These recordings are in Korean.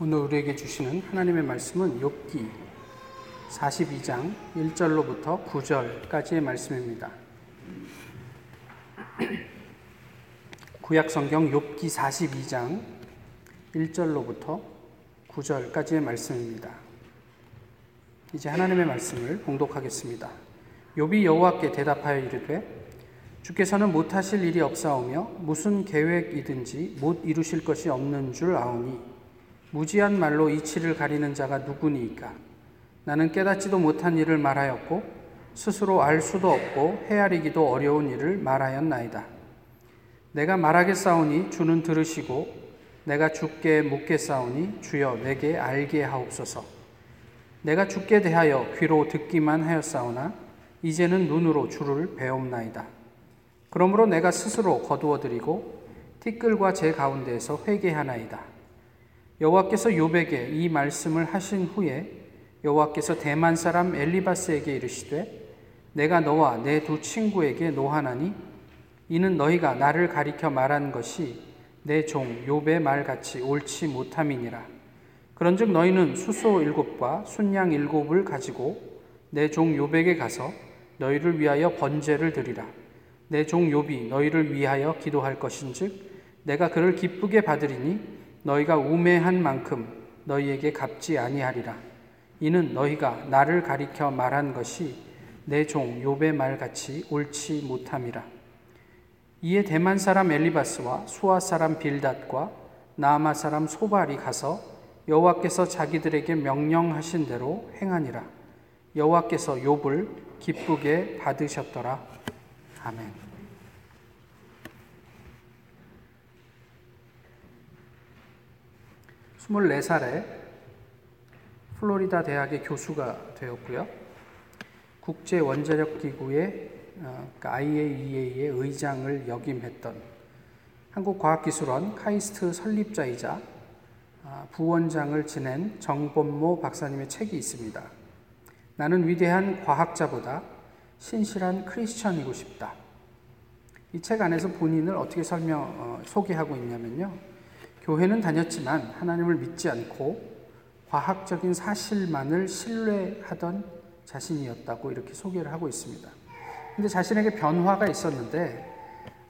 오늘 우리에게 주시는 하나님의 말씀은 욥기 42장 1절로부터 9절까지의 말씀입니다. 구약 성경 욥기 42장 1절로부터 9절까지의 말씀입니다. 이제 하나님의 말씀을 봉독하겠습니다. 욥이 여호와께 대답하여 이르되 주께서는 못하실 일이 없사오며 무슨 계획이든지 못 이루실 것이 없는 줄 아오니 무지한 말로 이치를 가리는 자가 누구니이까? 나는 깨닫지도 못한 일을 말하였고 스스로 알 수도 없고 헤아리기도 어려운 일을 말하였나이다. 내가 말하겠사오니 주는 들으시고 내가 죽게 묻겠사오니 주여 내게 알게 하옵소서. 내가 죽게 대하여 귀로 듣기만 하였사오나 이제는 눈으로 주를 배옵나이다. 그러므로 내가 스스로 거두어드리고 티끌과 제 가운데에서 회개하나이다. 여호와께서 요백에 이 말씀을 하신 후에 여호와께서 대만 사람 엘리바스에게 이르시되 내가 너와 내 두 친구에게 노하나니 이는 너희가 나를 가리켜 말한 것이 내 종 욥의 말같이 옳지 못함이니라. 그런즉 너희는 수소 일곱과 순양 일곱을 가지고 내 종 욥에게 가서 너희를 위하여 번제를 드리라. 내 종 욥이 너희를 위하여 기도할 것인즉 내가 그를 기쁘게 받으리니 너희가 우매한 만큼 너희에게 갚지 아니하리라. 이는 너희가 나를 가리켜 말한 것이 내종 욥의 말같이 옳지 못함이라. 이에 대만 사람 엘리바스와 수아 사람 빌닷과 나아마 사람 소발이 가서 여호와께서 자기들에게 명령하신 대로 행하니라. 여호와께서 욥을 기쁘게 받으셨더라. 아멘. 24살에 플로리다 대학의 교수가 되었고요. 국제 원자력 기구의 어, 그러니까 IAEA의 의장을 역임했던 한국과학기술원 카이스트 설립자이자 아, 부원장을 지낸 정범모 박사님의 책이 있습니다. 나는 위대한 과학자보다 신실한 크리스천이고 싶다. 이 책 안에서 본인을 어떻게 설명, 어, 소개하고 있냐면요. 교회는 다녔지만 하나님을 믿지 않고 과학적인 사실만을 신뢰하던 자신이었다고 이렇게 소개를 하고 있습니다. 근데 자신에게 변화가 있었는데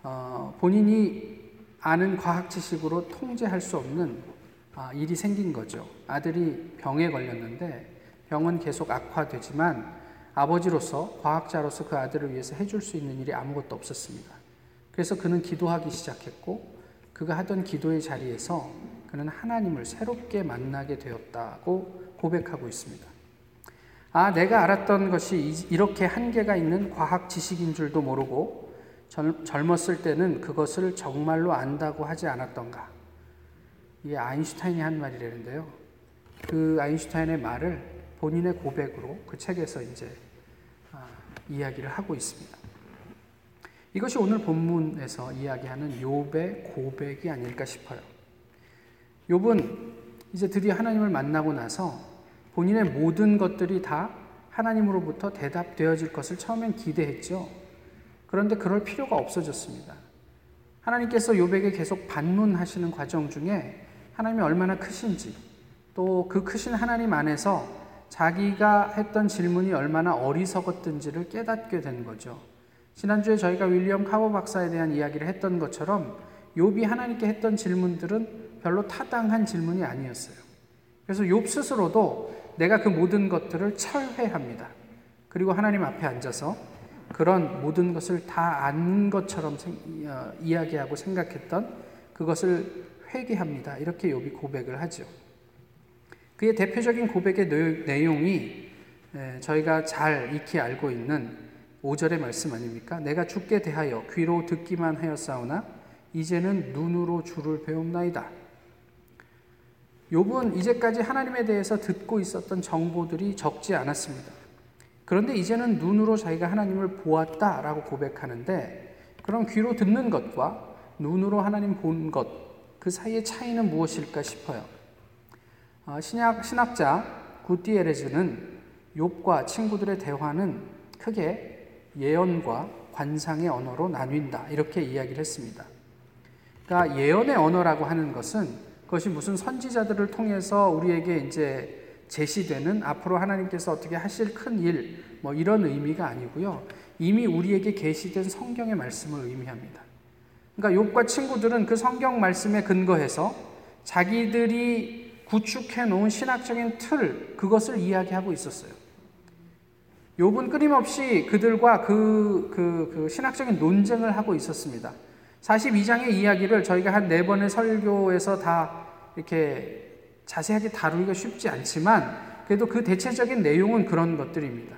어, 본인이 아는 과학 지식으로 통제할 수 없는 아, 일이 생긴 거죠. 아들이 병에 걸렸는데 병은 계속 악화되지만 아버지로서 과학자로서 그 아들을 위해서 해줄 수 있는 일이 아무것도 없었습니다. 그래서 그는 기도하기 시작했고 그가 하던 기도의 자리에서 그는 하나님을 새롭게 만나게 되었다고 고백하고 있습니다. 아, 내가 알았던 것이 이렇게 한계가 있는 과학 지식인 줄도 모르고 젊었을 때는 그것을 정말로 안다고 하지 않았던가. 이게 아인슈타인이 한 말이라는데요. 그 아인슈타인의 말을 본인의 고백으로 그 책에서 이제 아, 이야기를 하고 있습니다. 이것이 오늘 본문에서 이야기하는 욥의 고백이 아닐까 싶어요. 욥은 이제 드디어 하나님을 만나고 나서 본인의 모든 것들이 다 하나님으로부터 대답되어질 것을 처음엔 기대했죠. 그런데 그럴 필요가 없어졌습니다. 하나님께서 욥에게 계속 반문하시는 과정 중에 하나님이 얼마나 크신지 또 그 크신 하나님 안에서 자기가 했던 질문이 얼마나 어리석었던지를 깨닫게 된 거죠. 지난주에 저희가 윌리엄 카버 박사에 대한 이야기를 했던 것처럼 욥이 하나님께 했던 질문들은 별로 타당한 질문이 아니었어요. 그래서 욥 스스로도 내가 그 모든 것들을 철회합니다. 그리고 하나님 앞에 앉아서 그런 모든 것을 다 아는 것처럼 어, 이야기하고 생각했던 그것을 회개합니다. 이렇게 욥이 고백을 하죠. 그의 대표적인 고백의 내용이 저희가 잘 익히 알고 있는 5절의 말씀 아닙니까? 내가 죽게 대하여 귀로 듣기만 하였사오나 이제는 눈으로 주를 배움나이다. 욥은 이제까지 하나님에 대해서 듣고 있었던 정보들이 적지 않았습니다. 그런데 이제는 눈으로 자기가 하나님을 보았다라고 고백하는데 그럼 귀로 듣는 것과 눈으로 하나님 본 것, 그 사이의 차이는 무엇일까 싶어요. 어, 신약, 신학자 구티에레즈는 욥과 친구들의 대화는 크게 예언과 관상의 언어로 나뉜다. 이렇게 이야기를 했습니다. 그러니까 예언의 언어라고 하는 것은 그것이 무슨 선지자들을 통해서 우리에게 이제 제시되는 앞으로 하나님께서 어떻게 하실 큰 일, 뭐 이런 의미가 아니고요. 이미 우리에게 계시된 성경의 말씀을 의미합니다. 그러니까 욥과 친구들은 그 성경 말씀에 근거해서 자기들이 구축해 놓은 신학적인 틀 그것을 이야기하고 있었어요. 욥은 끊임없이 그들과 그, 그, 그 신학적인 논쟁을 하고 있었습니다. 42장의 이야기를 저희가 한 네 번의 설교에서 다 이렇게 자세하게 다루기가 쉽지 않지만 그래도 그 대체적인 내용은 그런 것들입니다.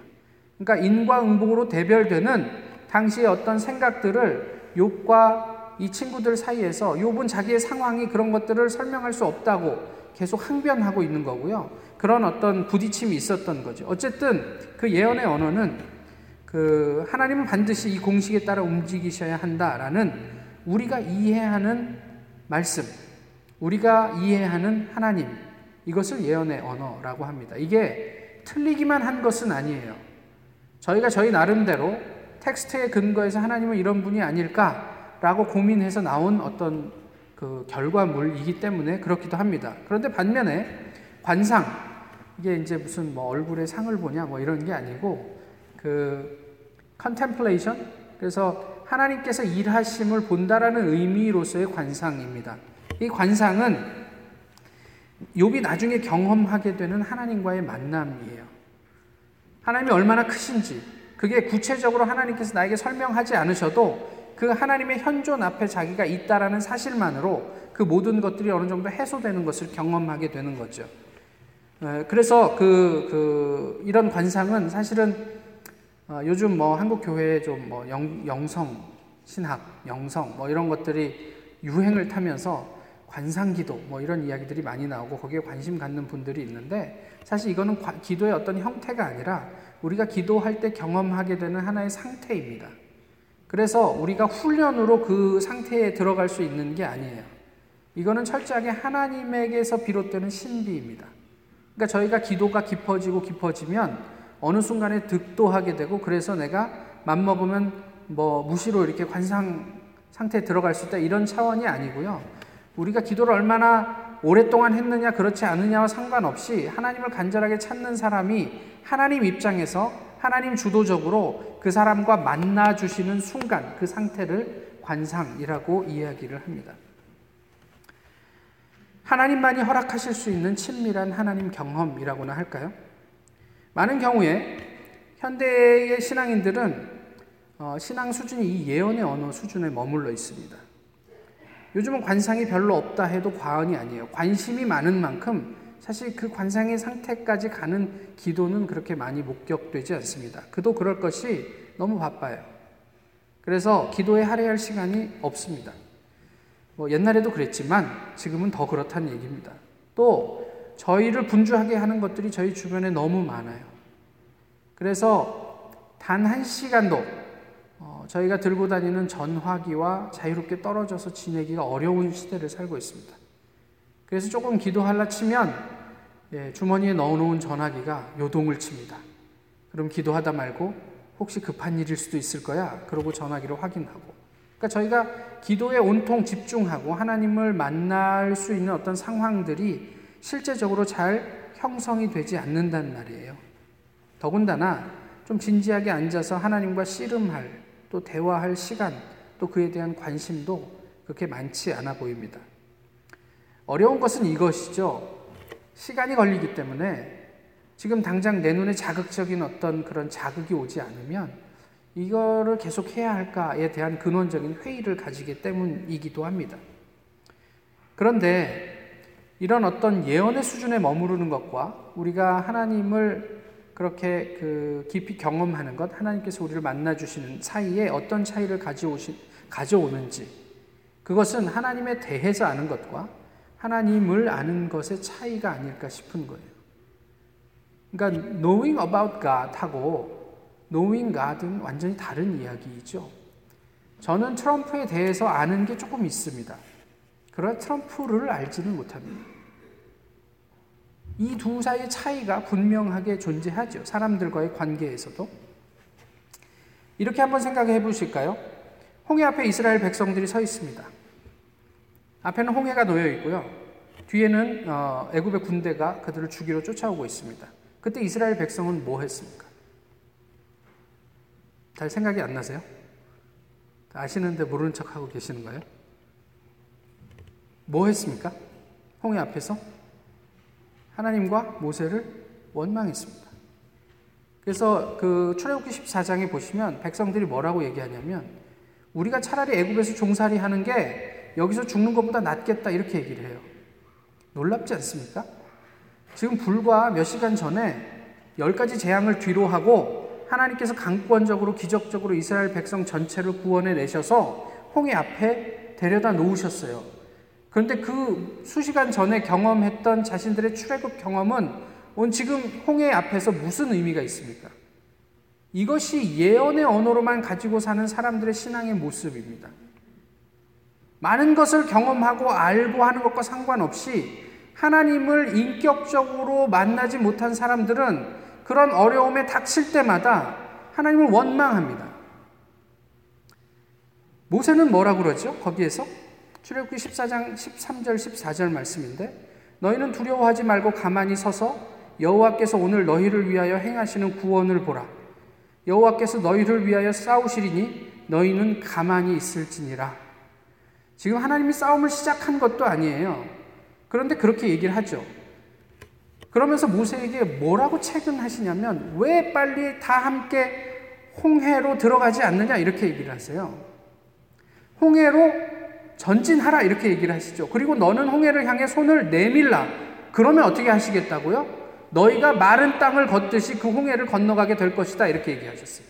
그러니까 인과응복으로 대별되는 당시의 어떤 생각들을 욥과 이 친구들 사이에서 욥은 자기의 상황이 그런 것들을 설명할 수 없다고 계속 항변하고 있는 거고요. 그런 어떤 부딪힘이 있었던 거죠. 어쨌든 그 예언의 언어는 그 하나님은 반드시 이 공식에 따라 움직이셔야 한다라는 우리가 이해하는 말씀, 우리가 이해하는 하나님, 이것을 예언의 언어라고 합니다. 이게 틀리기만 한 것은 아니에요. 저희가 저희 나름대로 텍스트에 근거해서 하나님은 이런 분이 아닐까 라고 고민해서 나온 어떤 그 결과물이기 때문에 그렇기도 합니다. 그런데 반면에 관상, 이게 이제 무슨 뭐 얼굴에 상을 보냐 뭐 이런 게 아니고 그 컨템플레이션 그래서 하나님께서 일하심을 본다라는 의미로서의 관상입니다. 이 관상은 욥이 나중에 경험하게 되는 하나님과의 만남이에요. 하나님이 얼마나 크신지 그게 구체적으로 하나님께서 나에게 설명하지 않으셔도 그 하나님의 현존 앞에 자기가 있다라는 사실만으로 그 모든 것들이 어느 정도 해소되는 것을 경험하게 되는 거죠. 그래서 그, 그 이런 관상은 사실은 어, 요즘 뭐 한국 교회에 좀뭐 영성 신학, 영성 뭐 이런 것들이 유행을 타면서 관상기도 뭐 이런 이야기들이 많이 나오고 거기에 관심 갖는 분들이 있는데 사실 이거는 기도의 어떤 형태가 아니라 우리가 기도할 때 경험하게 되는 하나의 상태입니다. 그래서 우리가 훈련으로 그 상태에 들어갈 수 있는 게 아니에요. 이거는 철저하게 하나님에게서 비롯되는 신비입니다. 그러니까 저희가 기도가 깊어지고 깊어지면 어느 순간에 득도하게 되고 그래서 내가 맘먹으면 뭐 무시로 이렇게 관상 상태에 들어갈 수 있다 이런 차원이 아니고요. 우리가 기도를 얼마나 오랫동안 했느냐 그렇지 않느냐와 상관없이 하나님을 간절하게 찾는 사람이 하나님 입장에서 하나님 주도적으로 그 사람과 만나 주시는 순간 그 상태를 관상이라고 이야기를 합니다. 하나님만이 허락하실 수 있는 친밀한 하나님 경험이라고나 할까요? 많은 경우에 현대의 신앙인들은 어, 신앙 수준이 이 예언의 언어 수준에 머물러 있습니다. 요즘은 관상이 별로 없다 해도 과언이 아니에요. 관심이 많은 만큼 사실 그 관상의 상태까지 가는 기도는 그렇게 많이 목격되지 않습니다. 그도 그럴 것이 너무 바빠요. 그래서 기도에 할애할 시간이 없습니다. 뭐 옛날에도 그랬지만 지금은 더 그렇다는 얘기입니다. 또 저희를 분주하게 하는 것들이 저희 주변에 너무 많아요. 그래서 단 한 시간도 저희가 들고 다니는 전화기와 자유롭게 떨어져서 지내기가 어려운 시대를 살고 있습니다. 그래서 조금 기도할라 치면 예, 주머니에 넣어놓은 전화기가 요동을 칩니다. 그럼 기도하다 말고 혹시 급한 일일 수도 있을 거야. 그러고 전화기를 확인하고. 그러니까 저희가 기도에 온통 집중하고 하나님을 만날 수 있는 어떤 상황들이 실제적으로 잘 형성이 되지 않는다는 말이에요. 더군다나 좀 진지하게 앉아서 하나님과 씨름할 또 대화할 시간, 또 그에 대한 관심도 그렇게 많지 않아 보입니다. 어려운 것은 이것이죠. 시간이 걸리기 때문에 지금 당장 내 눈에 자극적인 어떤 그런 자극이 오지 않으면 이거를 계속 해야 할까에 대한 근원적인 회의를 가지기 때문이기도 합니다. 그런데 이런 어떤 예언의 수준에 머무르는 것과 우리가 하나님을 그렇게 그 깊이 경험하는 것, 하나님께서 우리를 만나 주시는 사이에 어떤 차이를 가져오시, 가져오는지, 그것은 하나님에 대해서 아는 것과 하나님을 아는 것의 차이가 아닐까 싶은 거예요. 그러니까 knowing about God 하고 knowing God은 완전히 다른 이야기이죠. 저는 트럼프에 대해서 아는 게 조금 있습니다. 그러나 트럼프를 알지는 못합니다. 이 두 사이의 차이가 분명하게 존재하죠. 사람들과의 관계에서도. 이렇게 한번 생각해 보실까요? 홍해 앞에 이스라엘 백성들이 서 있습니다. 앞에는 홍해가 놓여 있고요. 뒤에는 어, 애굽의 군대가 그들을 죽이러 쫓아오고 있습니다. 그때 이스라엘 백성은 뭐 했습니까? 잘 생각이 안 나세요? 아시는데 모르는 척 하고 계시는 거예요? 뭐 했습니까? 홍해 앞에서 하나님과 모세를 원망했습니다. 그래서 그 출애굽기 14장에 보시면 백성들이 뭐라고 얘기하냐면 우리가 차라리 애굽에서 종살이 하는 게 여기서 죽는 것보다 낫겠다 이렇게 얘기를 해요. 놀랍지 않습니까? 지금 불과 몇 시간 전에 열 가지 재앙을 뒤로 하고 하나님께서 강권적으로 기적적으로 이스라엘 백성 전체를 구원해 내셔서 홍해 앞에 데려다 놓으셨어요. 그런데 그 수시간 전에 경험했던 자신들의 출애굽 경험은 온 지금 홍해 앞에서 무슨 의미가 있습니까? 이것이 예언의 언어로만 가지고 사는 사람들의 신앙의 모습입니다. 많은 것을 경험하고 알고 하는 것과 상관없이 하나님을 인격적으로 만나지 못한 사람들은 그런 어려움에 닥칠 때마다 하나님을 원망합니다. 모세는 뭐라 그러죠? 거기에서 출애굽기 14장 13절 14절 말씀인데 너희는 두려워하지 말고 가만히 서서 여호와께서 오늘 너희를 위하여 행하시는 구원을 보라. 여호와께서 너희를 위하여 싸우시리니 너희는 가만히 있을지니라. 지금 하나님이 싸움을 시작한 것도 아니에요. 그런데 그렇게 얘기를 하죠. 그러면서 모세에게 뭐라고 체근하시냐면 왜 빨리 다 함께 홍해로 들어가지 않느냐 이렇게 얘기를 하세요. 홍해로 전진하라 이렇게 얘기를 하시죠. 그리고 너는 홍해를 향해 손을 내밀라. 그러면 어떻게 하시겠다고요? 너희가 마른 땅을 걷듯이 그 홍해를 건너가게 될 것이다 이렇게 얘기하셨어요.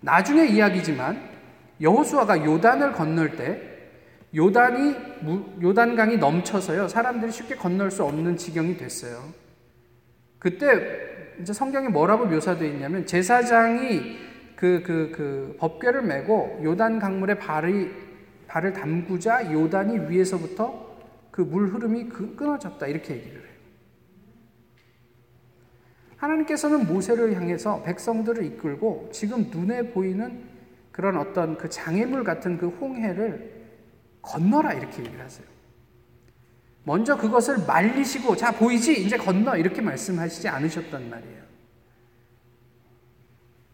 나중에 이야기지만 여호수아가 요단을 건널 때 요단이 요단강이 넘쳐서요 사람들이 쉽게 건널 수 없는 지경이 됐어요. 그때 이제 성경에 뭐라고 묘사되어 있냐면 제사장이 그, 그, 그 법궤를 메고 요단 강물에 발이, 발을 담그자 요단이 위에서부터 그 물 흐름이 그 끊어졌다. 이렇게 얘기를 해요. 하나님께서는 모세를 향해서 백성들을 이끌고 지금 눈에 보이는 그런 어떤 그 장애물 같은 그 홍해를 건너라 이렇게 얘기를 하세요. 먼저 그것을 말리시고 자 보이지 이제 건너 이렇게 말씀하시지 않으셨단 말이에요.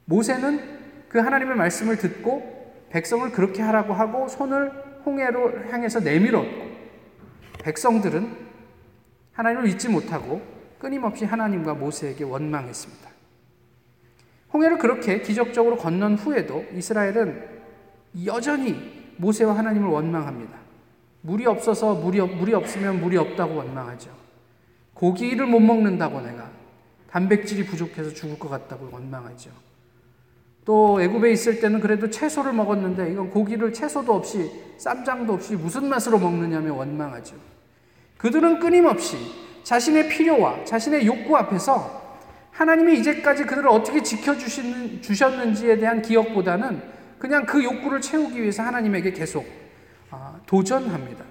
모세는 그 하나님의 말씀을 듣고 백성을 그렇게 하라고 하고 손을 홍해로 향해서 내밀었고 백성들은 하나님을 잊지 못하고 끊임없이 하나님과 모세에게 원망했습니다. 홍해를 그렇게 기적적으로 건넌 후에도 이스라엘은 여전히 모세와 하나님을 원망합니다. 물이 없어서 물이, 물이 없으면 물이 없다고 원망하죠. 고기를 못 먹는다고 내가 단백질이 부족해서 죽을 것 같다고 원망하죠. 또 애굽에 있을 때는 그래도 채소를 먹었는데 이건 고기를 채소도 없이 쌈장도 없이 무슨 맛으로 먹느냐며 원망하죠. 그들은 끊임없이 자신의 필요와 자신의 욕구 앞에서 하나님이 이제까지 그들을 어떻게 지켜주셨는지에 대한 기억보다는 그냥 그 욕구를 채우기 위해서 하나님에게 계속 아, 도전합니다.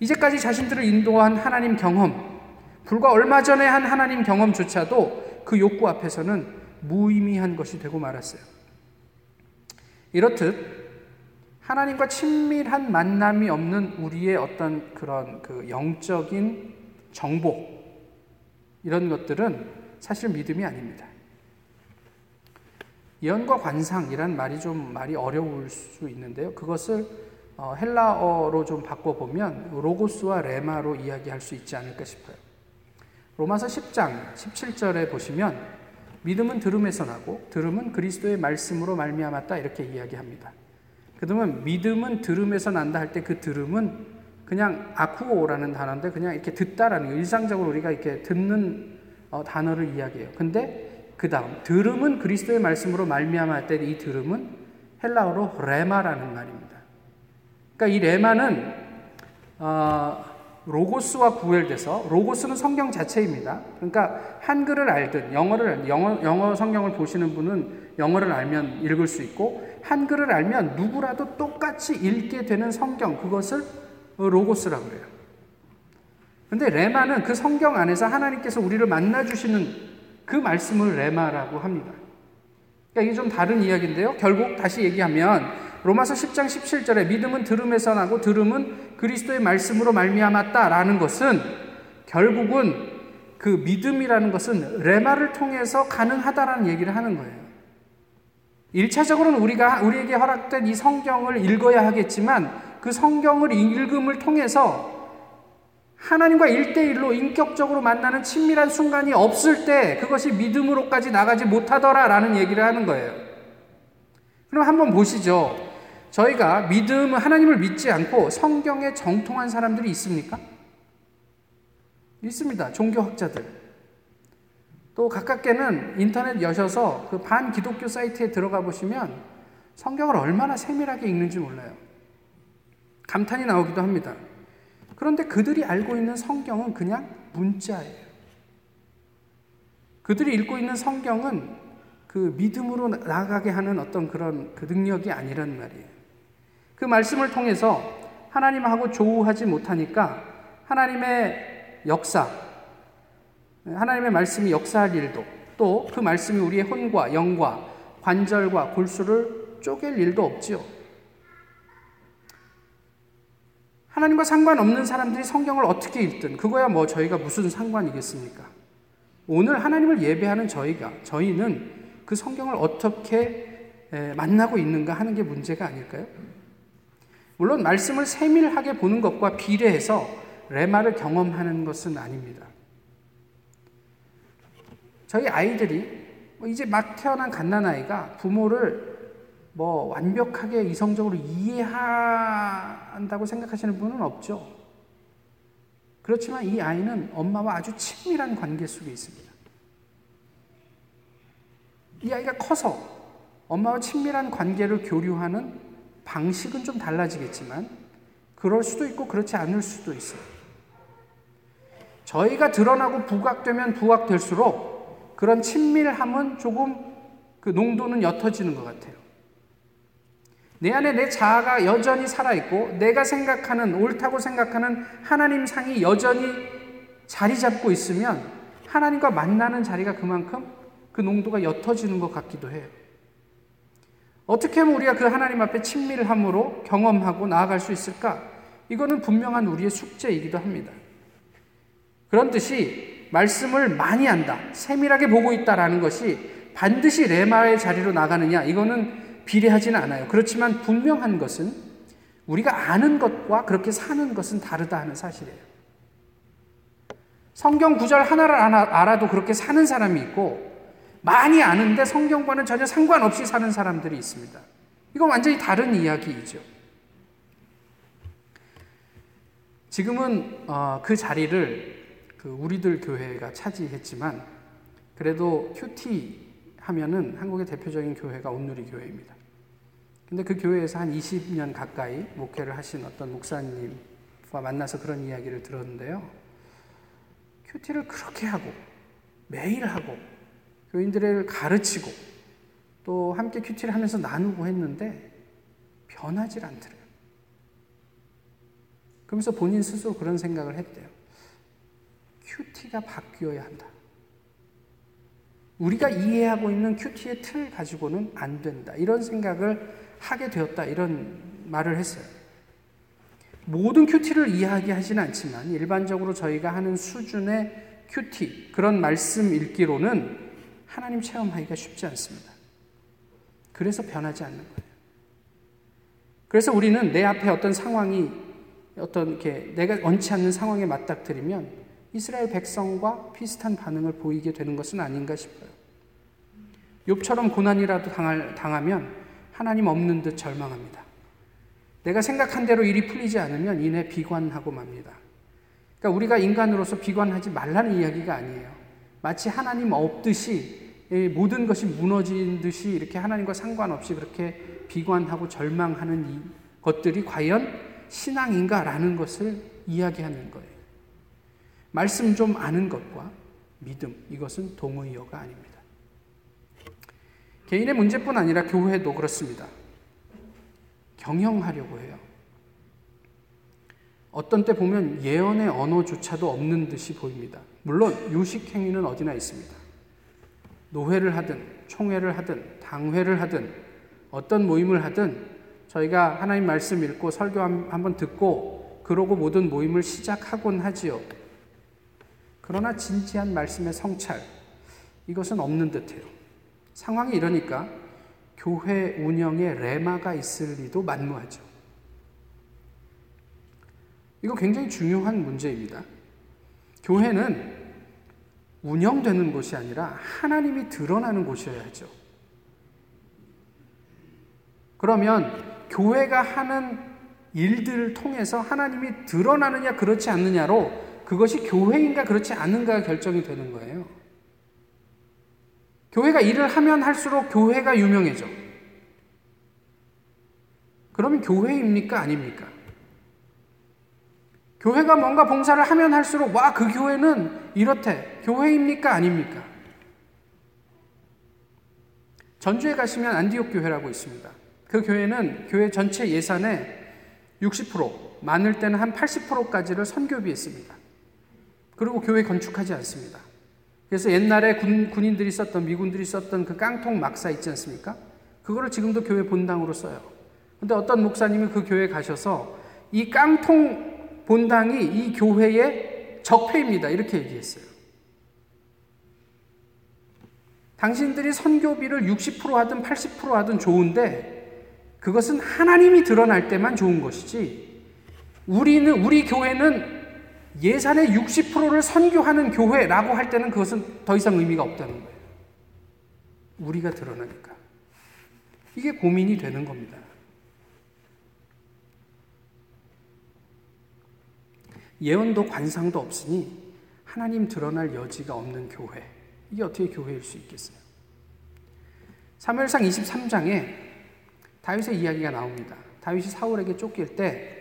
이제까지 자신들을 인도한 하나님 경험, 불과 얼마 전에 한 하나님 경험조차도 그 욕구 앞에서는 무의미한 것이 되고 말았어요. 이렇듯 하나님과 친밀한 만남이 없는 우리의 어떤 그런 그 영적인 정보 이런 것들은 사실 믿음이 아닙니다. 예언과 관상이란 말이 좀 말이 어려울 수 있는데요. 그것을 어, 헬라어로 좀 바꿔보면 로고스와 레마로 이야기할 수 있지 않을까 싶어요. 로마서 10장 17절에 보시면 믿음은 들음에서 나고 들음은 그리스도의 말씀으로 말미암았다 이렇게 이야기합니다. 그러면 믿음은 들음에서 난다 할 때 그 들음은 그냥 아쿠오라는 단어인데 그냥 이렇게 듣다라는 일상적으로 우리가 이렇게 듣는 어, 단어를 이야기해요. 근데 그 다음 들음은 그리스도의 말씀으로 말미암을 때이 들음은 헬라어로 레마라는 말입니다. 그러니까 이 레마는 어, 로고스와 구별돼서 로고스는 성경 자체입니다. 그러니까 한글을 알든 영어를 영어 영어 성경을 보시는 분은 영어를 알면 읽을 수 있고 한글을 알면 누구라도 똑같이 읽게 되는 성경 그것을 로고스라고 그래요. 근데 레마는 그 성경 안에서 하나님께서 우리를 만나 주시는 그 말씀을 레마라고 합니다. 그러니까 이게 좀 다른 이야기인데요. 결국 다시 얘기하면 로마서 10장 17절에 믿음은 들음에서 나고 들음은 그리스도의 말씀으로 말미암았다라는 것은 결국은 그 믿음이라는 것은 레마를 통해서 가능하다라는 얘기를 하는 거예요. 1차적으로는 우리가 우리에게 허락된 이 성경을 읽어야 하겠지만 그 성경을 읽음을 통해서 하나님과 일대일로 인격적으로 만나는 친밀한 순간이 없을 때 그것이 믿음으로까지 나가지 못하더라라는 얘기를 하는 거예요. 그럼 한번 보시죠. 저희가 믿음, 하나님을 믿지 않고 성경에 정통한 사람들이 있습니까? 있습니다. 종교학자들. 또 가깝게는 인터넷 여셔서 그 반 기독교 사이트에 들어가 보시면 성경을 얼마나 세밀하게 읽는지 몰라요. 감탄이 나오기도 합니다. 그런데 그들이 알고 있는 성경은 그냥 문자예요. 그들이 읽고 있는 성경은 그 믿음으로 나아가게 하는 어떤 그런 그 능력이 아니란 말이에요. 그 말씀을 통해서 하나님하고 조우하지 못하니까 하나님의 역사, 하나님의 말씀이 역사할 일도 또 그 말씀이 우리의 혼과 영과 관절과 골수를 쪼갤 일도 없지요. 하나님과 상관없는 사람들이 성경을 어떻게 읽든 그거야 뭐 저희가 무슨 상관이겠습니까? 오늘 하나님을 예배하는 저희가 저희는 그 성경을 어떻게 만나고 있는가 하는 게 문제가 아닐까요? 물론 말씀을 세밀하게 보는 것과 비례해서 레마를 경험하는 것은 아닙니다. 저희 아이들이 뭐 이제 막 태어난 갓난 아이가 부모를 뭐 완벽하게 이성적으로 이해한다고 생각하시는 분은 없죠. 그렇지만 이 아이는 엄마와 아주 친밀한 관계 속에 있습니다. 이 아이가 커서 엄마와 친밀한 관계를 교류하는 방식은 좀 달라지겠지만 그럴 수도 있고 그렇지 않을 수도 있어요. 저희가 드러나고 부각되면 부각될수록 그런 친밀함은 조금 그 농도는 옅어지는 것 같아요. 내 안에 내 자아가 여전히 살아있고 내가 생각하는 옳다고 생각하는 하나님 상이 여전히 자리 잡고 있으면 하나님과 만나는 자리가 그만큼 그 농도가 옅어지는 것 같기도 해요. 어떻게 하면 우리가 그 하나님 앞에 친밀함으로 경험하고 나아갈 수 있을까? 이거는 분명한 우리의 숙제이기도 합니다. 그런 뜻이 말씀을 많이 안다, 세밀하게 보고 있다라는 것이 반드시 레마의 자리로 나가느냐, 이거는 비례하지는 않아요. 그렇지만 분명한 것은 우리가 아는 것과 그렇게 사는 것은 다르다 하는 사실이에요. 성경 구절 하나를 알아도 그렇게 사는 사람이 있고 많이 아는데 성경과는 전혀 상관없이 사는 사람들이 있습니다. 이건 완전히 다른 이야기이죠. 지금은 어, 그 자리를 그 우리들 교회가 차지했지만 그래도 큐티 하면은 한국의 대표적인 교회가 온누리 교회입니다. 근데 그 교회에서 한 20년 가까이 목회를 하신 어떤 목사님과 만나서 그런 이야기를 들었는데요. 큐티를 그렇게 하고 매일 하고 교인들을 가르치고 또 함께 큐티를 하면서 나누고 했는데 변하질 않더래요. 그러면서 본인 스스로 그런 생각을 했대요. 큐티가 바뀌어야 한다. 우리가 이해하고 있는 큐티의 틀 가지고는 안 된다. 이런 생각을 하게 되었다. 이런 말을 했어요. 모든 큐티를 이야기하지는 않지만 일반적으로 저희가 하는 수준의 큐티, 그런 말씀 읽기로는 하나님 체험하기가 쉽지 않습니다. 그래서 변하지 않는 거예요. 그래서 우리는 내 앞에 어떤 상황이 어떤 게 내가 원치 않는 상황에 맞닥뜨리면 이스라엘 백성과 비슷한 반응을 보이게 되는 것은 아닌가 싶어요. 욥처럼 고난이라도 당할, 당하면 하나님 없는 듯 절망합니다. 내가 생각한 대로 일이 풀리지 않으면 이내 비관하고 맙니다. 그러니까 우리가 인간으로서 비관하지 말라는 이야기가 아니에요. 마치 하나님 없듯이 모든 것이 무너진 듯이 이렇게 하나님과 상관없이 그렇게 비관하고 절망하는 이 것들이 과연 신앙인가라는 것을 이야기하는 거예요. 말씀 좀 아는 것과 믿음, 이것은 동의어가 아닙니다. 개인의 문제뿐 아니라 교회도 그렇습니다. 경영하려고 해요. 어떤 때 보면 예언의 언어조차도 없는 듯이 보입니다. 물론 유식 행위는 어디나 있습니다. 노회를 하든 총회를 하든 당회를 하든 어떤 모임을 하든 저희가 하나님 말씀 읽고 설교 한번 듣고 그러고 모든 모임을 시작하곤 하지요. 그러나 진지한 말씀의 성찰 이것은 없는 듯해요. 상황이 이러니까 교회 운영에 레마가 있을 리도 만무하죠. 이거 굉장히 중요한 문제입니다. 교회는 운영되는 곳이 아니라 하나님이 드러나는 곳이어야 하죠. 그러면 교회가 하는 일들을 통해서 하나님이 드러나느냐 그렇지 않느냐로 그것이 교회인가 그렇지 않은가 결정이 되는 거예요. 교회가 일을 하면 할수록 교회가 유명해져. 그러면 교회입니까? 아닙니까? 교회가 뭔가 봉사를 하면 할수록 와, 그 교회는 이렇대. 교회입니까? 아닙니까? 전주에 가시면 안디옥 교회라고 있습니다. 그 교회는 교회 전체 예산의 60%, 많을 때는 한 80%까지를 선교비에 씁니다. 그리고 교회 건축하지 않습니다. 그래서 옛날에 군, 군인들이 썼던, 미군들이 썼던 그 깡통 막사 있지 않습니까? 그거를 지금도 교회 본당으로 써요. 근데 어떤 목사님이 그 교회에 가셔서 이 깡통 본당이 이 교회의 적폐입니다. 이렇게 얘기했어요. 당신들이 선교비를 60% 하든 80% 하든 좋은데 그것은 하나님이 드러날 때만 좋은 것이지 우리는 우리 교회는 예산의 60%를 선교하는 교회라고 할 때는 그것은 더 이상 의미가 없다는 거예요. 우리가 드러나니까. 이게 고민이 되는 겁니다. 예언도 관상도 없으니 하나님 드러날 여지가 없는 교회. 이게 어떻게 교회일 수 있겠어요? 사무엘상 23장에 다윗의 이야기가 나옵니다. 다윗이 사울에게 쫓길 때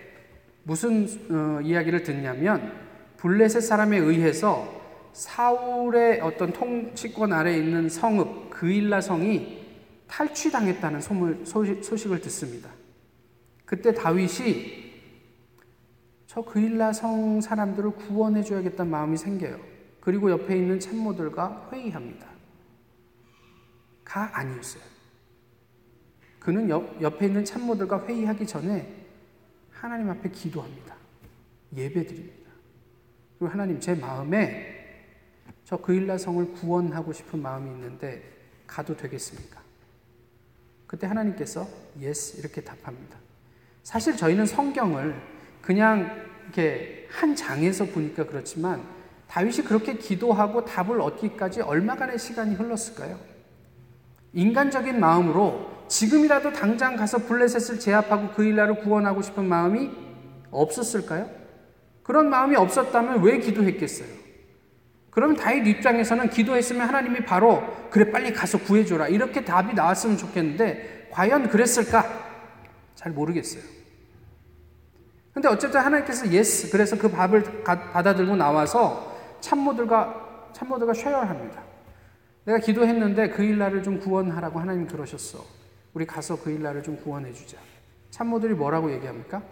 무슨 어, 이야기를 듣냐면 블레셋 사람에 의해서 사울의 어떤 통치권 아래 있는 성읍 그일라 성이 탈취당했다는 소문, 소식, 소식을 듣습니다. 그때 다윗이 저 그일라 성 사람들을 구원해 줘야겠다는 마음이 생겨요. 그리고 옆에 있는 참모들과 회의합니다. 가 아니었어요. 그는 옆, 옆에 있는 참모들과 회의하기 전에 하나님 앞에 기도합니다. 예배 드립니다. 그리고 하나님 제 마음에 저 그일라 성을 구원하고 싶은 마음이 있는데 가도 되겠습니까? 그때 하나님께서 yes 이렇게 답합니다. 사실 저희는 성경을 그냥 이렇게 한 장에서 보니까 그렇지만 다윗이 그렇게 기도하고 답을 얻기까지 얼마간의 시간이 흘렀을까요? 인간적인 마음으로 지금이라도 당장 가서 블레셋을 제압하고 그 일나를 구원하고 싶은 마음이 없었을까요? 그런 마음이 없었다면 왜 기도했겠어요? 그러면 다윗 입장에서는 기도했으면 하나님이 바로 그래 빨리 가서 구해줘라 이렇게 답이 나왔으면 좋겠는데 과연 그랬을까? 잘 모르겠어요. 근데 어쨌든 하나님께서 yes 그래서 그 답을 받아들고 나와서 참모들과 참모들과 share합니다. 내가 기도했는데 그일라를 좀 구원하라고 하나님 그러셨어. 우리 가서 그일라를 좀 구원해 주자. 참모들이 뭐라고 얘기합니까?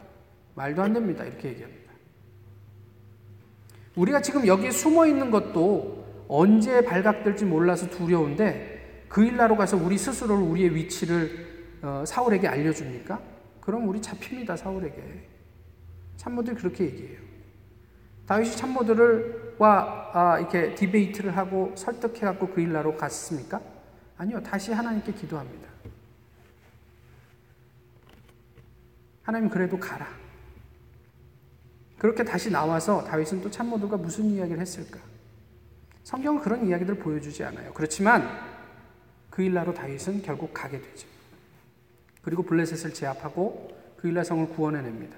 말도 안 됩니다. 이렇게 얘기합니다. 우리가 지금 여기에 숨어 있는 것도 언제 발각될지 몰라서 두려운데 그 일나로 가서 우리 스스로를 우리의 위치를 어, 사울에게 알려줍니까? 그럼 우리 잡힙니다. 사울에게. 참모들이 그렇게 얘기해요. 다윗이 참모들과 아, 이렇게 디베이트를 하고 설득해 갖고 그 일나로 갔습니까? 아니요. 다시 하나님께 기도합니다. 하나님 그래도 가라. 그렇게 다시 나와서 다윗은 또 참모들과 무슨 이야기를 했을까? 성경은 그런 이야기들을 보여주지 않아요. 그렇지만 그 일나로 다윗은 결국 가게 되죠. 그리고 블레셋을 제압하고 그 일라 성을 구원해냅니다.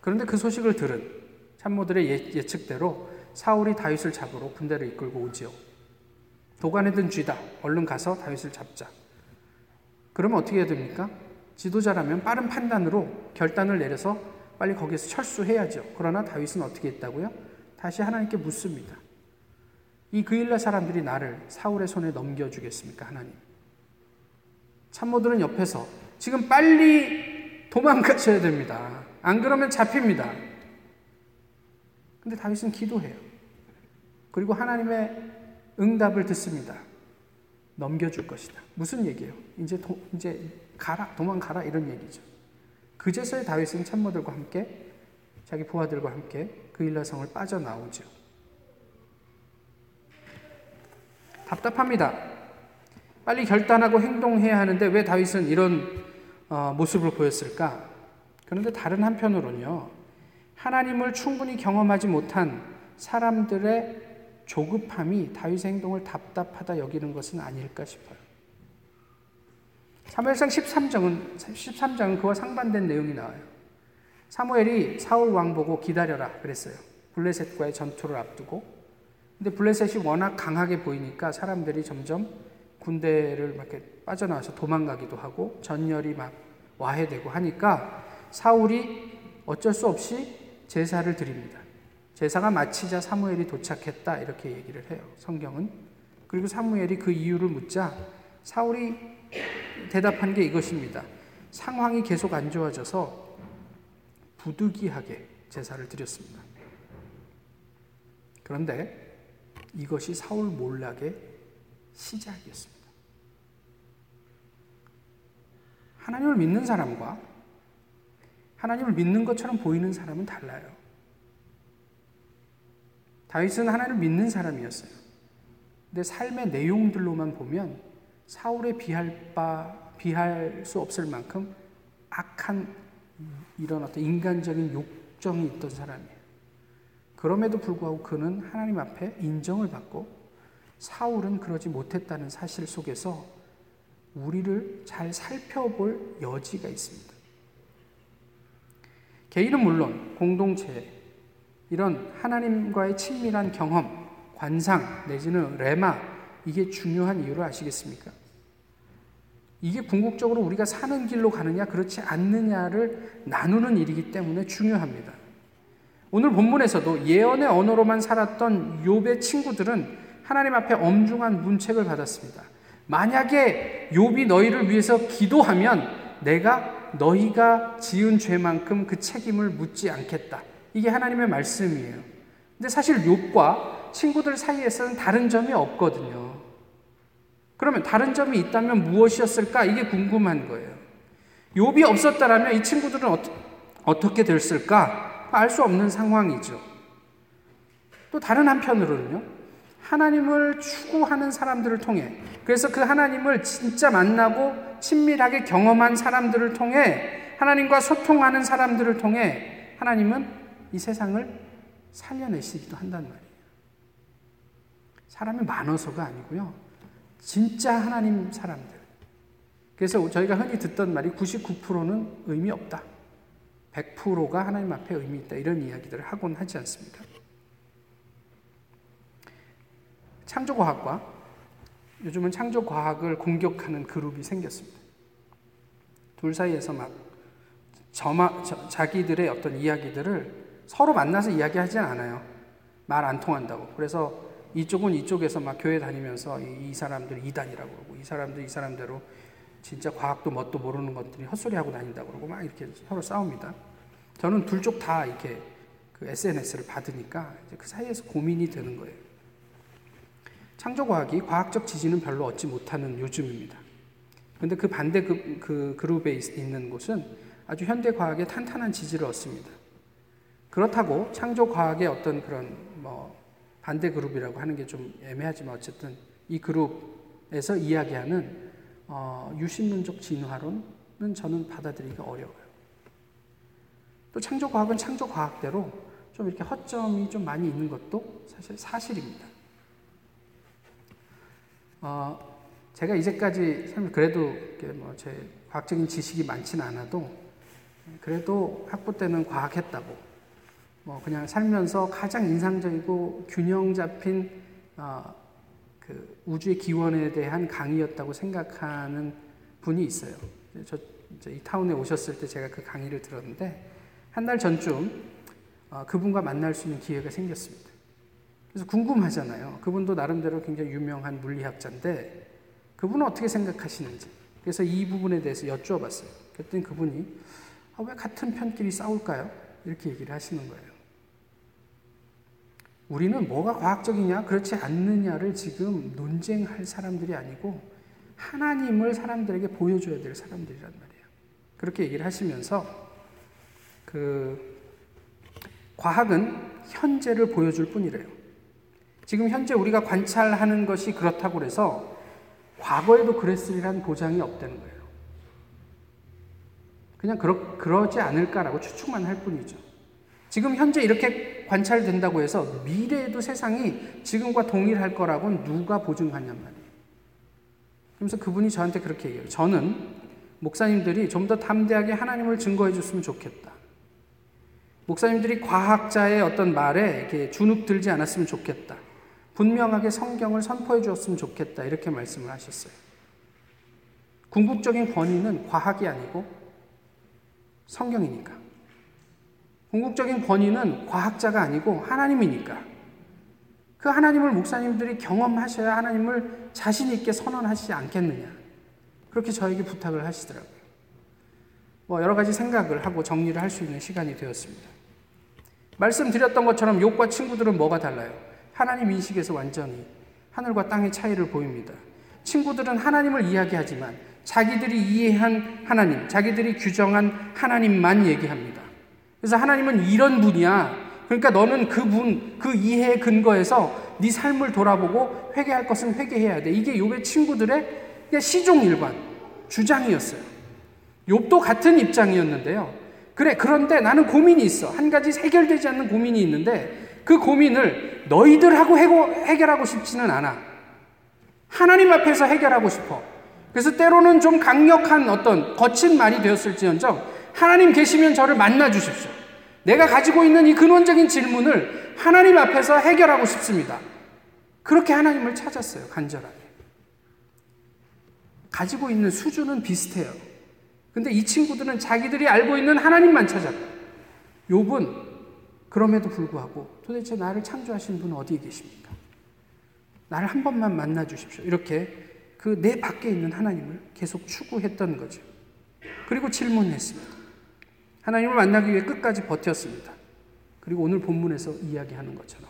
그런데 그 소식을 들은 참모들의 예, 예측대로 사울이 다윗을 잡으러 군대를 이끌고 오지요. 도관에 든 쥐다. 얼른 가서 다윗을 잡자. 그러면 어떻게 해야 됩니까? 지도자라면 빠른 판단으로 결단을 내려서 빨리 거기서 철수해야죠. 그러나 다윗은 어떻게 했다고요? 다시 하나님께 묻습니다. 이 그일라 사람들이 나를 사울의 손에 넘겨주겠습니까? 하나님. 참모들은 옆에서 지금 빨리 도망가셔야 됩니다. 안 그러면 잡힙니다. 근데 다윗은 기도해요. 그리고 하나님의 응답을 듣습니다. 넘겨줄 것이다. 무슨 얘기예요? 이제 도, 이제 가라, 도망가라 이런 얘기죠. 그제서야 다윗은 참모들과 함께 자기 부하들과 함께 그 일라 성을 빠져나오죠. 답답합니다. 빨리 결단하고 행동해야 하는데 왜 다윗은 이런 어, 모습을 보였을까? 그런데 다른 한편으로는요, 하나님을 충분히 경험하지 못한 사람들의 조급함이 다윗의 행동을 답답하다 여기는 것은 아닐까 싶어요. 사무엘상 13장은 13장은 그와 상반된 내용이 나와요. 사무엘이 사울 왕 보고 기다려라 그랬어요. 블레셋과의 전투를 앞두고. 근데 블레셋이 워낙 강하게 보이니까 사람들이 점점 군대를 막 이렇게 빠져나와서 도망가기도 하고 전열이 막 와해되고 하니까 사울이 어쩔 수 없이 제사를 드립니다. 제사가 마치자 사무엘이 도착했다 이렇게 얘기를 해요. 성경은 그리고 사무엘이 그 이유를 묻자 사울이 대답한 게 이것입니다. 상황이 계속 안 좋아져서 부득이하게 제사를 드렸습니다. 그런데 이것이 사울 몰락의 시작이었습니다. 하나님을 믿는 사람과 하나님을 믿는 것처럼 보이는 사람은 달라요. 다윗은 하나님을 믿는 사람이었어요. 근데 삶의 내용들로만 보면 사울에 비할 바 비할 수 없을 만큼 악한 이런 어떤 인간적인 욕정이 있던 사람이에요. 그럼에도 불구하고 그는 하나님 앞에 인정을 받고 사울은 그러지 못했다는 사실 속에서 우리를 잘 살펴볼 여지가 있습니다. 개인은 물론 공동체, 이런 하나님과의 친밀한 경험, 관상, 내지는 레마, 이게 중요한 이유를 아시겠습니까? 이게 궁극적으로 우리가 사는 길로 가느냐, 그렇지 않느냐를 나누는 일이기 때문에 중요합니다. 오늘 본문에서도 예언의 언어로만 살았던 욥의 친구들은 하나님 앞에 엄중한 문책을 받았습니다. 만약에 욥이 너희를 위해서 기도하면 내가 너희가 지은 죄만큼 그 책임을 묻지 않겠다. 이게 하나님의 말씀이에요. 근데 사실 욥과 친구들 사이에서는 다른 점이 없거든요. 그러면 다른 점이 있다면 무엇이었을까? 이게 궁금한 거예요. 욥이 없었다라면 이 친구들은 어떠, 어떻게 됐을까? 알 수 없는 상황이죠. 또 다른 한편으로는요. 하나님을 추구하는 사람들을 통해 그래서 그 하나님을 진짜 만나고 친밀하게 경험한 사람들을 통해 하나님과 소통하는 사람들을 통해 하나님은 이 세상을 살려내시기도 한단 말이에요. 사람이 많아서가 아니고요. 진짜 하나님 사람들. 그래서 저희가 흔히 듣던 말이 99%는 의미 없다. 100%가 하나님 앞에 의미 있다. 이런 이야기들을 하곤 하지 않습니다. 창조과학과 요즘은 창조과학을 공격하는 그룹이 생겼습니다. 둘 사이에서 막 저마, 저, 자기들의 어떤 이야기들을 서로 만나서 이야기하지 않아요. 말 안 통한다고. 그래서 이쪽은 이쪽에서 막 교회 다니면서 이, 이 사람들 이단이라고 그러고 이 사람들 이 사람대로 진짜 과학도 뭣도 모르는 것들이 헛소리하고 다닌다고 그러고 막 이렇게 서로 싸웁니다. 저는 둘 쪽 다 이렇게 그 SNS를 받으니까 그 사이에서 고민이 되는 거예요. 창조과학이 과학적 지지는 별로 얻지 못하는 요즘입니다. 근데 그 반대 그, 그 그룹에 있는 곳은 아주 현대 과학의 탄탄한 지지를 얻습니다. 그렇다고 창조 과학의 어떤 그런 뭐 반대 그룹이라고 하는 게 좀 애매하지만 어쨌든 이 그룹에서 이야기하는 어, 유신론적 진화론은 저는 받아들이기가 어려워요. 또 창조 과학은 창조 과학대로 좀 이렇게 허점이 좀 많이 있는 것도 사실 사실입니다. 어, 제가 이제까지 그래도 뭐 제 과학적인 지식이 많지는 않아도 그래도 학부 때는 과학했다고 뭐 그냥 살면서 가장 인상적이고 균형 잡힌 어, 그 우주의 기원에 대한 강의였다고 생각하는 분이 있어요. 저, 이 타운에 오셨을 때 제가 그 강의를 들었는데 한 달 전쯤 어, 그분과 만날 수 있는 기회가 생겼습니다. 그래서 궁금하잖아요. 그분도 나름대로 굉장히 유명한 물리학자인데 그분은 어떻게 생각하시는지. 그래서 이 부분에 대해서 여쭈어봤어요. 그랬더니 그분이 아, 왜 같은 편끼리 싸울까요? 이렇게 얘기를 하시는 거예요. 우리는 뭐가 과학적이냐, 그렇지 않느냐를 지금 논쟁할 사람들이 아니고 하나님을 사람들에게 보여줘야 될 사람들이란 말이에요. 그렇게 얘기를 하시면서 그 과학은 현재를 보여줄 뿐이래요. 지금 현재 우리가 관찰하는 것이 그렇다고 해서 과거에도 그랬으리란 보장이 없다는 거예요. 그냥 그러, 그러지 않을까라고 추측만 할 뿐이죠. 지금 현재 이렇게 관찰된다고 해서 미래에도 세상이 지금과 동일할 거라고는 누가 보증하냔 말이에요. 그러면서 그분이 저한테 그렇게 얘기해요. 저는 목사님들이 좀 더 담대하게 하나님을 증거해 줬으면 좋겠다. 목사님들이 과학자의 어떤 말에 이렇게 주눅 들지 않았으면 좋겠다. 분명하게 성경을 선포해 주었으면 좋겠다. 이렇게 말씀을 하셨어요. 궁극적인 권위는 과학이 아니고 성경이니까. 궁극적인 권위는 과학자가 아니고 하나님이니까. 그 하나님을 목사님들이 경험하셔야 하나님을 자신 있게 선언하시지 않겠느냐. 그렇게 저에게 부탁을 하시더라고요. 뭐 여러 가지 생각을 하고 정리를 할 수 있는 시간이 되었습니다. 말씀드렸던 것처럼 욕과 친구들은 뭐가 달라요? 하나님 인식에서 완전히 하늘과 땅의 차이를 보입니다. 친구들은 하나님을 이야기하지만 자기들이 이해한 하나님, 자기들이 규정한 하나님만 얘기합니다. 그래서 하나님은 이런 분이야. 그러니까 너는 그 분, 그 이해의 근거에서 네 삶을 돌아보고 회개할 것은 회개해야 돼. 이게 욥의 친구들의 시종일관, 주장이었어요. 욥도 같은 입장이었는데요. 그래, 그런데 나는 고민이 있어. 한 가지 해결되지 않는 고민이 있는데 그 고민을 너희들하고 해결하고 싶지는 않아. 하나님 앞에서 해결하고 싶어. 그래서 때로는 좀 강력한 어떤 거친 말이 되었을지언정 하나님 계시면 저를 만나 주십시오. 내가 가지고 있는 이 근원적인 질문을 하나님 앞에서 해결하고 싶습니다. 그렇게 하나님을 찾았어요, 간절하게. 가지고 있는 수준은 비슷해요. 근데 이 친구들은 자기들이 알고 있는 하나님만 찾았고, 욥은 그럼에도 불구하고 도대체 나를 창조하신 분 어디에 계십니까? 나를 한 번만 만나 주십시오. 이렇게 그 내 밖에 있는 하나님을 계속 추구했던 거죠. 그리고 질문했습니다. 하나님을 만나기 위해 끝까지 버텼습니다. 그리고 오늘 본문에서 이야기하는 것처럼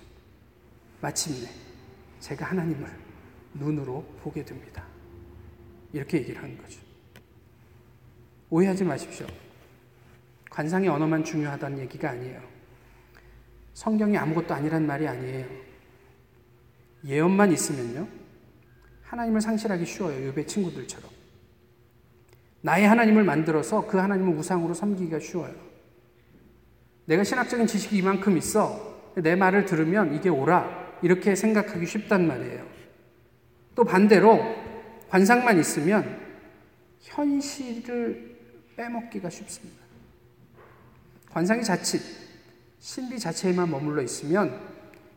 마침내 제가 하나님을 눈으로 보게 됩니다. 이렇게 얘기를 하는 거죠. 오해하지 마십시오. 관상의 언어만 중요하다는 얘기가 아니에요. 성경이 아무것도 아니란 말이 아니에요. 예언만 있으면요. 하나님을 상실하기 쉬워요. 요배 친구들처럼. 나의 하나님을 만들어서 그 하나님을 우상으로 섬기기가 쉬워요. 내가 신학적인 지식이 이만큼 있어. 내 말을 들으면 이게 옳아. 이렇게 생각하기 쉽단 말이에요. 또 반대로 관상만 있으면 현실을 빼먹기가 쉽습니다. 관상이 자칫 신비 자체에만 머물러 있으면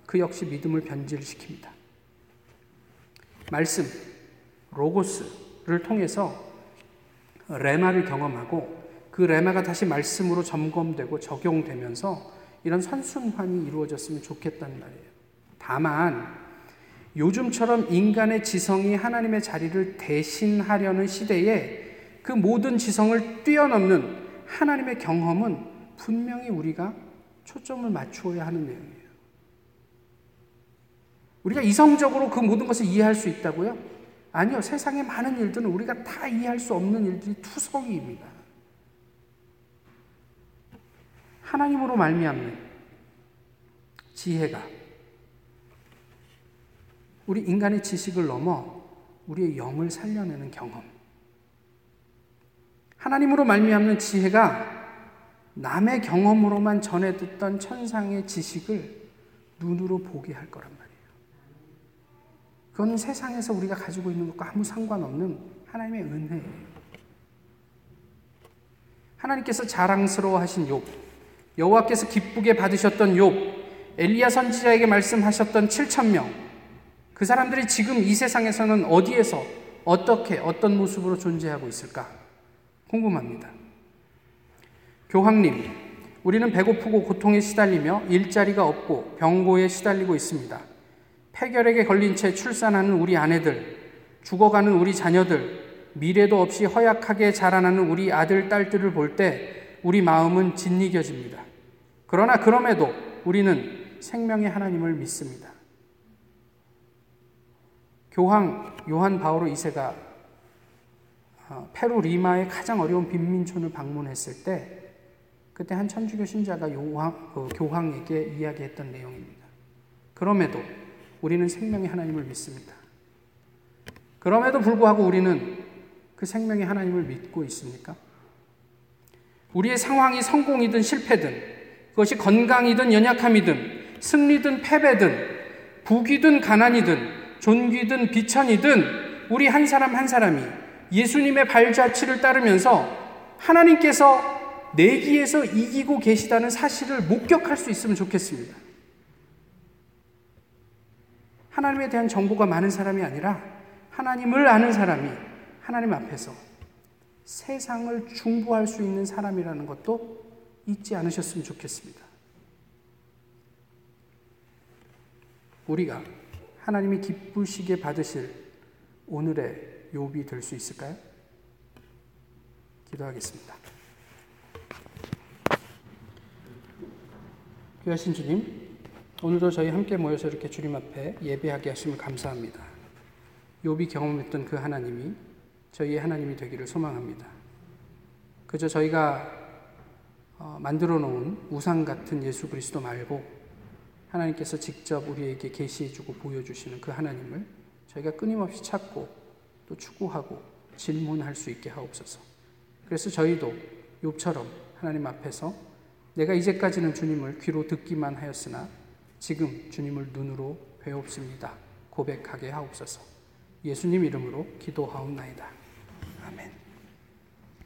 그 역시 믿음을 변질시킵니다. 말씀, 로고스를 통해서 레마를 경험하고 그 레마가 다시 말씀으로 점검되고 적용되면서 이런 선순환이 이루어졌으면 좋겠다는 말이에요. 다만 요즘처럼 인간의 지성이 하나님의 자리를 대신하려는 시대에 그 모든 지성을 뛰어넘는 하나님의 경험은 분명히 우리가 초점을 맞추어야 하는 내용이에요. 우리가 이성적으로 그 모든 것을 이해할 수 있다고요? 아니요. 세상의 많은 일들은 우리가 다 이해할 수 없는 일들이 투성이입니다. 하나님으로 말미암는 지혜가 우리 인간의 지식을 넘어 우리의 영을 살려내는 경험. 하나님으로 말미암는 지혜가 남의 경험으로만 전해 듣던 천상의 지식을 눈으로 보게 할 거란 말이에요. 그건 세상에서 우리가 가지고 있는 것과 아무 상관없는 하나님의 은혜예요. 하나님께서 자랑스러워 하신 욥, 여호와께서 기쁘게 받으셨던 욥, 엘리야 선지자에게 말씀하셨던 7천 명, 그 사람들이 지금 이 세상에서는 어디에서 어떻게 어떤 모습으로 존재하고 있을까 궁금합니다. 교황님, 우리는 배고프고 고통에 시달리며 일자리가 없고 병고에 시달리고 있습니다. 폐결핵에 걸린 채 출산하는 우리 아내들, 죽어가는 우리 자녀들, 미래도 없이 허약하게 자라나는 우리 아들, 딸들을 볼 때 우리 마음은 짓이겨집니다. 그러나 그럼에도 우리는 생명의 하나님을 믿습니다. 교황 요한 바오로 2세가 어, 페루 리마의 가장 어려운 빈민촌을 방문했을 때 그때 한 천주교 신자가 요황, 그 교황에게 이야기했던 내용입니다. 그럼에도 우리는 생명의 하나님을 믿습니다. 그럼에도 불구하고 우리는 그 생명의 하나님을 믿고 있습니까? 우리의 상황이 성공이든 실패든 그것이 건강이든 연약함이든 승리든 패배든 부귀든 가난이든 존귀든 비천이든 우리 한 사람 한 사람이 예수님의 발자취를 따르면서 하나님께서 내기에서 이기고 계시다는 사실을 목격할 수 있으면 좋겠습니다. 하나님에 대한 정보가 많은 사람이 아니라 하나님을 아는 사람이 하나님 앞에서 세상을 중보할 수 있는 사람이라는 것도 잊지 않으셨으면 좋겠습니다. 우리가 하나님이 기쁘시게 받으실 오늘의 욥이 될수 있을까요? 기도하겠습니다. 귀하신 주님, 오늘도 저희 함께 모여서 이렇게 주님 앞에 예배하게 하심을 감사합니다. 욥이 경험했던 그 하나님이 저희의 하나님이 되기를 소망합니다. 그저 저희가 어, 만들어 놓은 우상 같은 예수 그리스도 말고 하나님께서 직접 우리에게 계시해 주고 보여 주시는 그 하나님을 저희가 끊임없이 찾고 또 추구하고 질문할 수 있게 하옵소서. 그래서 저희도 욥처럼 하나님 앞에서 내가 이제까지는 주님을 귀로 듣기만 하였으나 지금 주님을 눈으로 배웁습니다. 고백하게 하옵소서. 예수님 이름으로 기도하옵나이다. 아멘.